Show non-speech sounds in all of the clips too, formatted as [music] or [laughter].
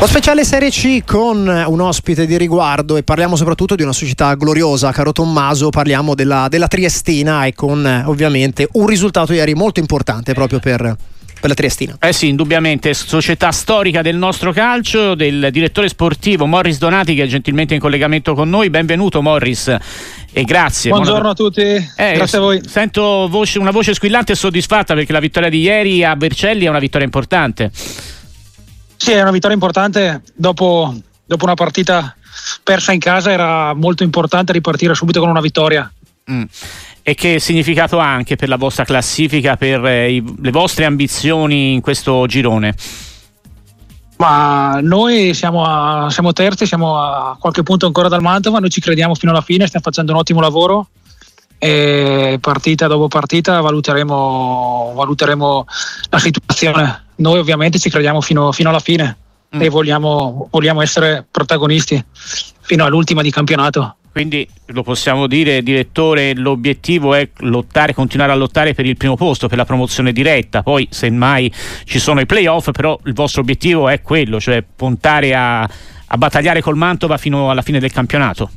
Lo speciale Serie C con un ospite di riguardo e parliamo soprattutto di una società gloriosa, caro Tommaso, parliamo della, della Triestina e con ovviamente un risultato ieri molto importante proprio per, per la Triestina. Eh sì, indubbiamente, società storica del nostro calcio, del direttore sportivo Morris Donati che è gentilmente in collegamento con noi. Benvenuto Morris e grazie. Buongiorno Buona... a tutti, eh, grazie a voi. Sento voce, una voce squillante e soddisfatta perché la vittoria di ieri a Vercelli è una vittoria importante. Sì, è una vittoria importante dopo, dopo una partita persa in casa, era molto importante ripartire subito con una vittoria. Mm. E che significato ha anche per la vostra classifica, per eh, i, le vostre ambizioni in questo girone? Ma noi siamo, a, siamo, terzi, siamo a qualche punto ancora dal Mantova, noi ci crediamo fino alla fine, stiamo facendo un ottimo lavoro e partita dopo partita valuteremo, valuteremo la situazione. Noi ovviamente ci crediamo fino, fino alla fine mm. e vogliamo, vogliamo essere protagonisti fino all'ultima di campionato. Quindi lo possiamo dire, direttore, l'obiettivo è lottare, continuare a lottare per il primo posto, per la promozione diretta. Poi, semmai ci sono i playoff, però il vostro obiettivo è quello, cioè puntare a, a battagliare col Mantova fino alla fine del campionato.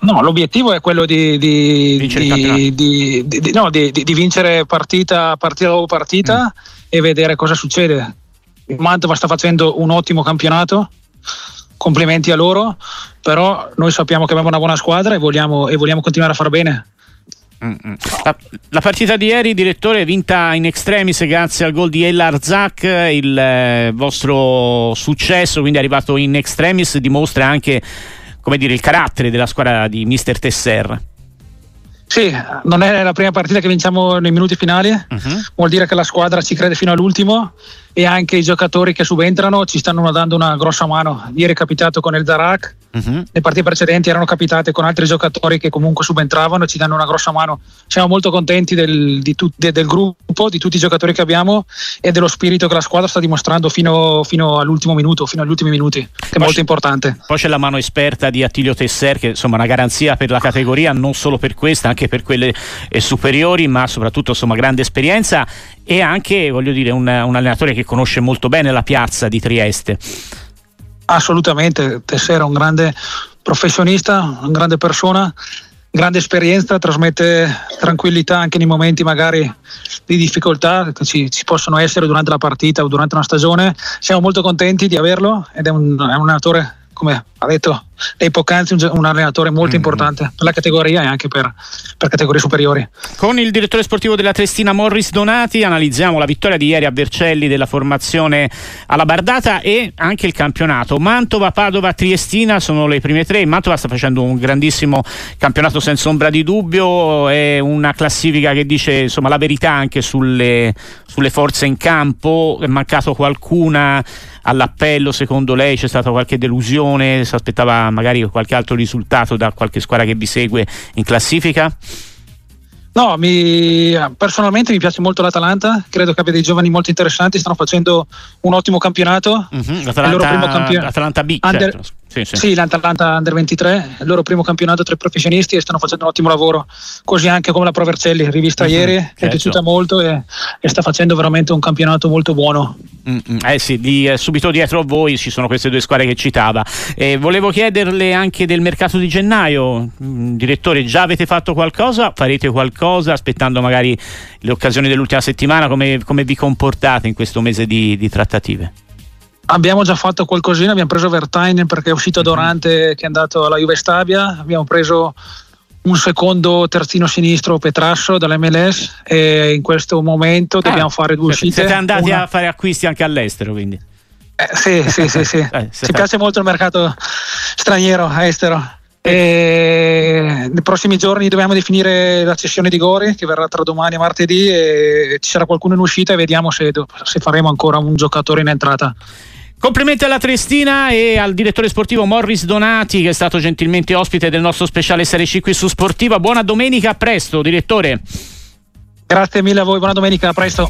No, l'obiettivo è quello di, di, vincere, di, di no, vincere partita, partita dopo partita mm. E vedere cosa succede. Mantova sta facendo un ottimo campionato complimenti a loro, però noi sappiamo che abbiamo una buona squadra e vogliamo, e vogliamo continuare a far bene. La, la, partita di ieri, direttore, è vinta in extremis grazie al gol di El Arzak. Il eh, vostro successo, quindi arrivato in extremis, dimostra anche dire, il carattere della squadra di Mister Tesser. Sì, non è la prima partita che vinciamo nei minuti finali, uh-huh. vuol dire che la squadra ci crede fino all'ultimo e anche i giocatori che subentrano ci stanno dando una grossa mano. Ieri è capitato con il Zarak, uh-huh. le partite precedenti erano capitate con altri giocatori che comunque subentravano e ci danno una grossa mano. Siamo molto contenti del, tu, de, del gruppo, di tutti i giocatori che abbiamo e dello spirito che la squadra sta dimostrando fino, fino all'ultimo minuto, fino agli ultimi minuti, che è poi molto importante. Poi c'è la mano esperta di Attilio Tesser, che insomma è una garanzia per la categoria, non solo per questa, anche per quelle eh, superiori, ma soprattutto insomma grande esperienza e anche voglio dire un, un allenatore che conosce molto bene la piazza di Trieste. Assolutamente, Tessera è un grande professionista, una grande persona, grande esperienza, trasmette tranquillità anche nei momenti magari di difficoltà che ci, ci, possono essere durante la partita o durante una stagione. Siamo molto contenti di averlo ed è un, è un allenatore come ha detto lei poc'anzi, un, un allenatore molto mm. importante per la categoria e anche per, per, categorie superiori. Con il direttore sportivo della Trestina Morris Donati analizziamo la vittoria di ieri a Vercelli della formazione alla Bardata e anche il campionato. Mantova, Padova, Triestina sono le prime tre. Mantova sta facendo un grandissimo campionato senza ombra di dubbio, è una classifica che dice insomma, la verità anche sulle, sulle forze in campo, è mancato qualcuna all'appello secondo lei c'è stata qualche delusione si aspettava magari qualche altro risultato da qualche squadra che vi segue in classifica? No, mi, personalmente mi piace molto l'Atalanta, credo che abbia dei giovani molto interessanti, stanno facendo un ottimo campionato. Mm-hmm, l'Atalanta, campion- Atalanta B, Under, certo. Sì, sì. sì, l'Atalanta Under 23, il loro primo campionato tra i professionisti e stanno facendo un ottimo lavoro. Così anche come la Pro Vercelli, rivista mm-hmm, ieri, certo. è piaciuta molto e, e, sta facendo veramente un campionato molto buono. Mm-hmm. Eh sì, di, eh, subito dietro a voi ci sono queste due squadre che citava. Eh, volevo chiederle anche del mercato di gennaio. Mm, direttore, già avete fatto qualcosa? Farete qualcosa aspettando magari le occasioni dell'ultima settimana? Come, come vi comportate in questo mese di, di trattative? Abbiamo già fatto qualcosina, abbiamo preso Vertainen perché è uscito mhm. Dorante che è andato alla Juve Stabia, abbiamo preso un secondo terzino sinistro Petrasso dall'MLS e in questo momento ah, dobbiamo fare due uscite. Siete andati una... a fare acquisti anche all'estero quindi? Eh, sì, [laughs] sì, sì, sì. eh, ci piace molto il mercato straniero, estero. E nei prossimi giorni dobbiamo definire la cessione di Gori che verrà tra domani e martedì e ci sarà qualcuno in uscita e vediamo se, se faremo ancora un giocatore in entrata. Complimenti alla Triestina e al direttore sportivo Morris Donati che è stato gentilmente ospite del nostro speciale Serie C qui su Sportiva. Buona domenica, a presto direttore. Grazie mille a voi, buona domenica, a presto.